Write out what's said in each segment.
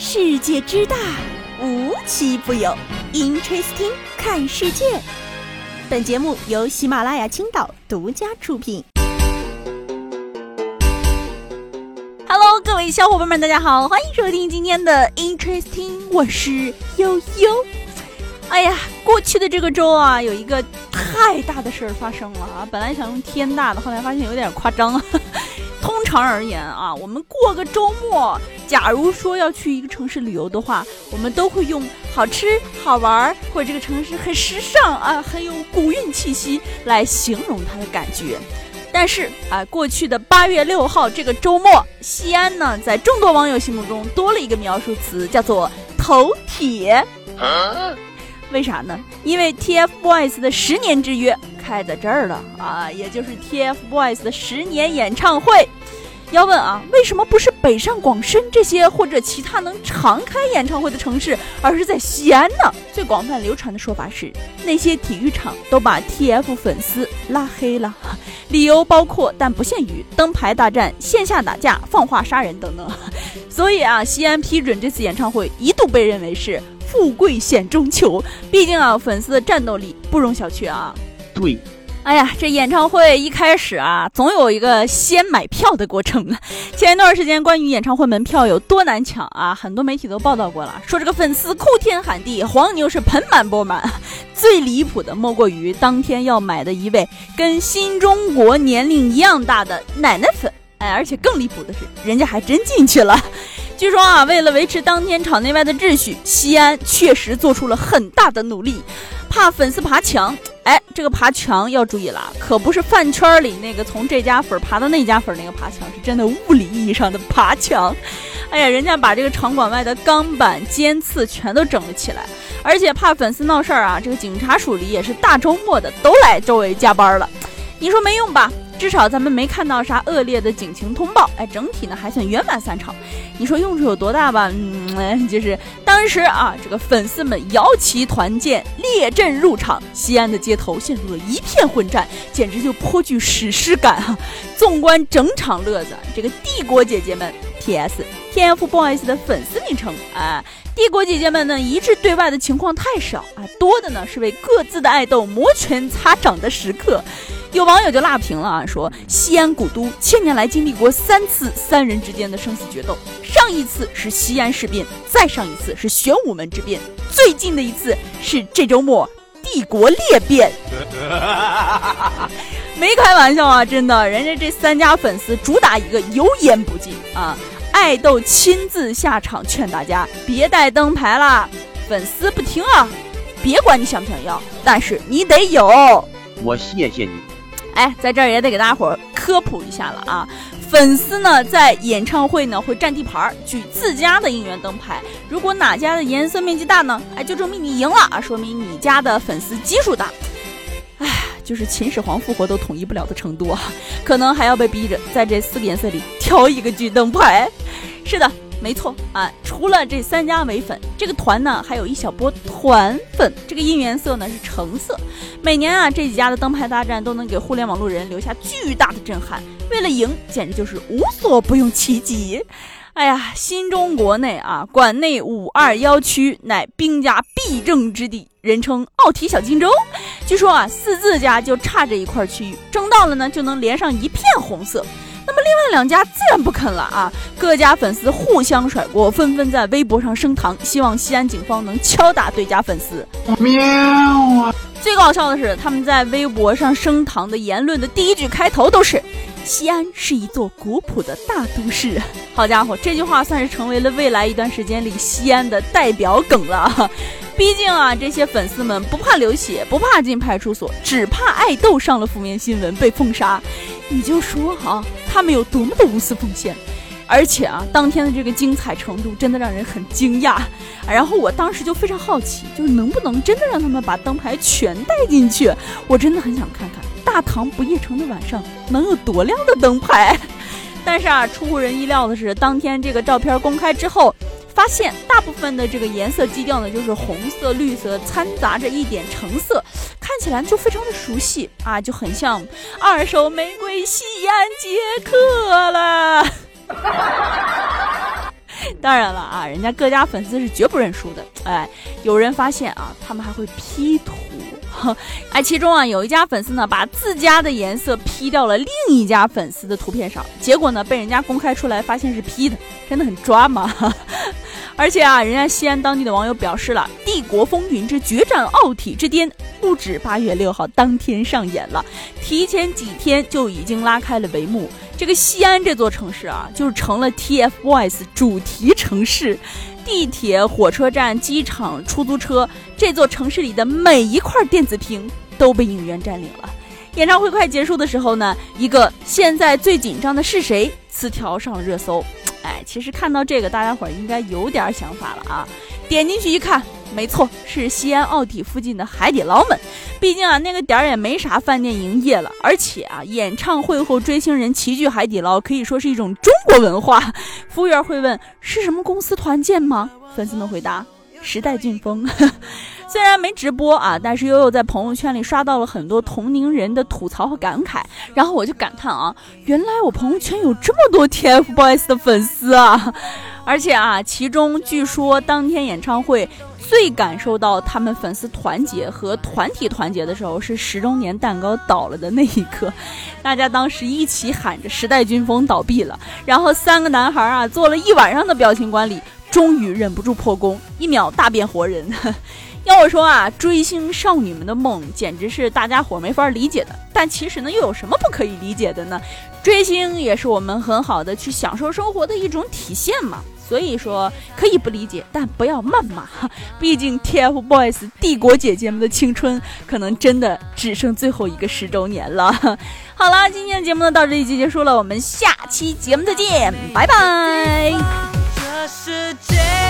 世界之大，无奇不有。Interesting，看世界。本节目由喜马拉雅青岛独家出品。Hello，各位小伙伴们，大家好，欢迎收听今天的 Interesting，我是悠悠。哎呀，过去的这个周啊，有一个太大的事儿发生了啊！本来想用天大的，后来发现有点夸张。通常而言啊，我们过个周末，假如说要去一个城市旅游的话，我们都会用好吃、好玩儿，或者这个城市很时尚啊，很有古韵气息来形容它的感觉。但是啊，过去的八月六号这个周末，西安呢，在众多网友心目中多了一个描述词，叫做“头铁”。为啥呢？因为 TFBOYS 的十年之约开在这儿了啊，也就是 TFBOYS 的十年演唱会。要问啊，为什么不是北上广深这些或者其他能常开演唱会的城市，而是在西安呢？最广泛流传的说法是，那些体育场都把 TF 粉丝拉黑了，理由包括但不限于灯牌大战、线下打架、放话杀人等等。所以啊，西安批准这次演唱会一度被认为是。富贵险中求，毕竟啊，粉丝的战斗力不容小觑啊。对，哎呀，这演唱会一开始啊，总有一个先买票的过程。前一段时间，关于演唱会门票有多难抢啊，很多媒体都报道过了，说这个粉丝哭天喊地，黄牛是盆满钵满。最离谱的莫过于当天要买的一位跟新中国年龄一样大的奶奶粉。哎，而且更离谱的是，人家还真进去了。据说啊，为了维持当天场内外的秩序，西安确实做出了很大的努力，怕粉丝爬墙。哎，这个爬墙要注意了，可不是饭圈里那个从这家粉爬到那家粉那个爬墙，是真的物理意义上的爬墙。哎呀，人家把这个场馆外的钢板、尖刺全都整了起来，而且怕粉丝闹事儿啊，这个警察署里也是大周末的都来周围加班了。你说没用吧？至少咱们没看到啥恶劣的警情通报，哎，整体呢还算圆满散场。你说用处有多大吧？嗯，就是当时啊，这个粉丝们摇旗团建，列阵入场，西安的街头陷入了一片混战，简直就颇具史诗感啊！纵观整场乐子，这个帝国姐姐们 （T.S. TFBOYS 的粉丝名称）啊，帝国姐姐们呢一致对外的情况太少啊，多的呢是为各自的爱豆摩拳擦掌的时刻。有网友就辣评了啊，说西安古都千年来经历过三次三人之间的生死决斗，上一次是西安事变，再上一次是玄武门之变，最近的一次是这周末帝国裂变。没开玩笑啊，真的，人家这三家粉丝主打一个油盐不进啊，爱豆亲自下场劝大家别带灯牌了，粉丝不听啊，别管你想不想要，但是你得有。我谢谢你。哎，在这儿也得给大家伙科普一下了啊！粉丝呢，在演唱会呢会占地盘，举自家的应援灯牌。如果哪家的颜色面积大呢，哎，就证明你赢了啊，说明你家的粉丝基数大。就是秦始皇复活都统一不了的程度啊，可能还要被逼着在这四个颜色里 挑一个举灯牌。是的。没错啊，除了这三家唯粉，这个团呢还有一小波团粉。这个应援色呢是橙色。每年啊，这几家的灯牌大战都能给互联网路人留下巨大的震撼。为了赢，简直就是无所不用其极。哎呀，新中国内啊，馆内五二幺区乃兵家必争之地，人称奥体小荆州。据说啊，四字家就差这一块区域，争到了呢，就能连上一片红色。那么另外两家自然不肯了啊！各家粉丝互相甩锅，纷纷在微博上升堂，希望西安警方能敲打对家粉丝。喵啊！最搞笑的是，他们在微博上升堂的言论的第一句开头都是：“西安是一座古朴的大都市。”好家伙，这句话算是成为了未来一段时间里西安的代表梗了。毕竟啊，这些粉丝们不怕流血，不怕进派出所，只怕爱豆上了负面新闻被封杀。你就说哈，他们有多么的无私奉献，而且啊，当天的这个精彩程度真的让人很惊讶。然后我当时就非常好奇，就是能不能真的让他们把灯牌全带进去？我真的很想看看大唐不夜城的晚上能有多亮的灯牌。但是啊，出乎人意料的是，当天这个照片公开之后。发现大部分的这个颜色基调呢，就是红色、绿色掺杂着一点橙色，看起来就非常的熟悉啊，就很像二手玫瑰西安杰克了。当然了啊，人家各家粉丝是绝不认输的。哎，有人发现啊，他们还会 P 图。哎，其中啊有一家粉丝呢，把自家的颜色 P 掉了另一家粉丝的图片上，结果呢被人家公开出来，发现是 P 的，真的很抓嘛。而且啊，人家西安当地的网友表示了，《帝国风云之决战奥体之巅》不止八月六号当天上演了，提前几天就已经拉开了帷幕。这个西安这座城市啊，就成了 TFBOYS 主题城市，地铁、火车站、机场、出租车，这座城市里的每一块电子屏都被影院占领了。演唱会快结束的时候呢，一个现在最紧张的是谁？词条上了热搜。哎，其实看到这个，大家伙儿应该有点想法了啊！点进去一看，没错，是西安奥体附近的海底捞们。毕竟啊，那个点儿也没啥饭店营业了，而且啊，演唱会后追星人齐聚海底捞，可以说是一种中国文化。服务员会问是什么公司团建吗？粉丝们回答。时代俊峰，虽然没直播啊，但是悠悠在朋友圈里刷到了很多同龄人的吐槽和感慨，然后我就感叹啊，原来我朋友圈有这么多 TFBOYS 的粉丝啊！而且啊，其中据说当天演唱会最感受到他们粉丝团结和团体团结的时候，是十周年蛋糕倒了的那一刻，大家当时一起喊着“时代军风倒闭了”，然后三个男孩啊做了一晚上的表情管理。终于忍不住破功，一秒大变活人。要我说啊，追星少女们的梦简直是大家伙没法理解的。但其实呢，又有什么不可以理解的呢？追星也是我们很好的去享受生活的一种体现嘛。所以说，可以不理解，但不要谩骂。毕竟 TFBOYS 帝国姐姐们的青春，可能真的只剩最后一个十周年了。好了，今天的节目呢到这里就结束了，我们下期节目再见，拜拜。这世界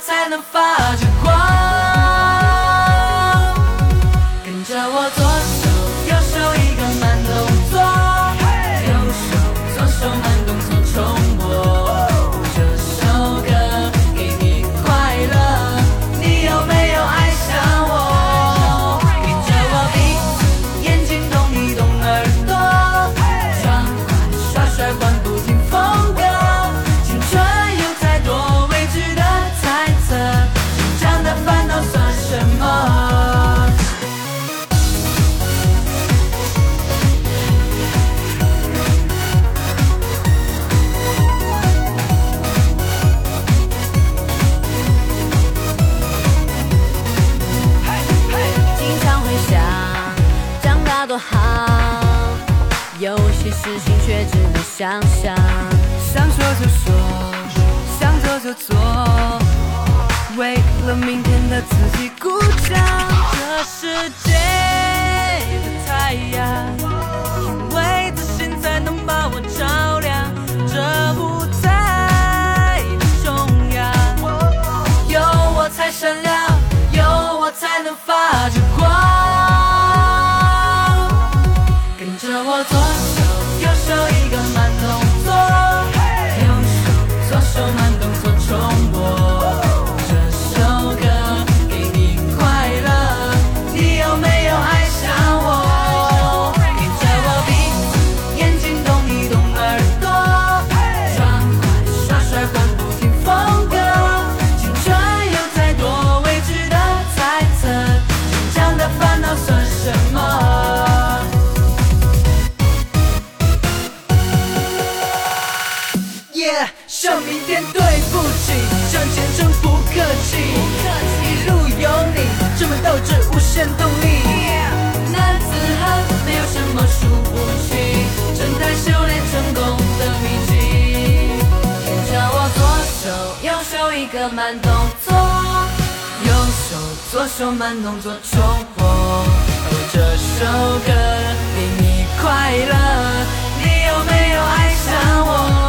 才能发觉多好，有些事情却只能想想，想说就说，想做就做，为了明天的自己鼓掌。这世界的太阳，因为自信才能把我照亮。这舞台的中央，有我才闪亮，有我才能发光。生动力。男子汉没有什么输不起，正在修炼成功的秘籍。跟着我左手右手一个慢动作，右手左手慢动作重播。这首歌给你快乐，你有没有爱上我？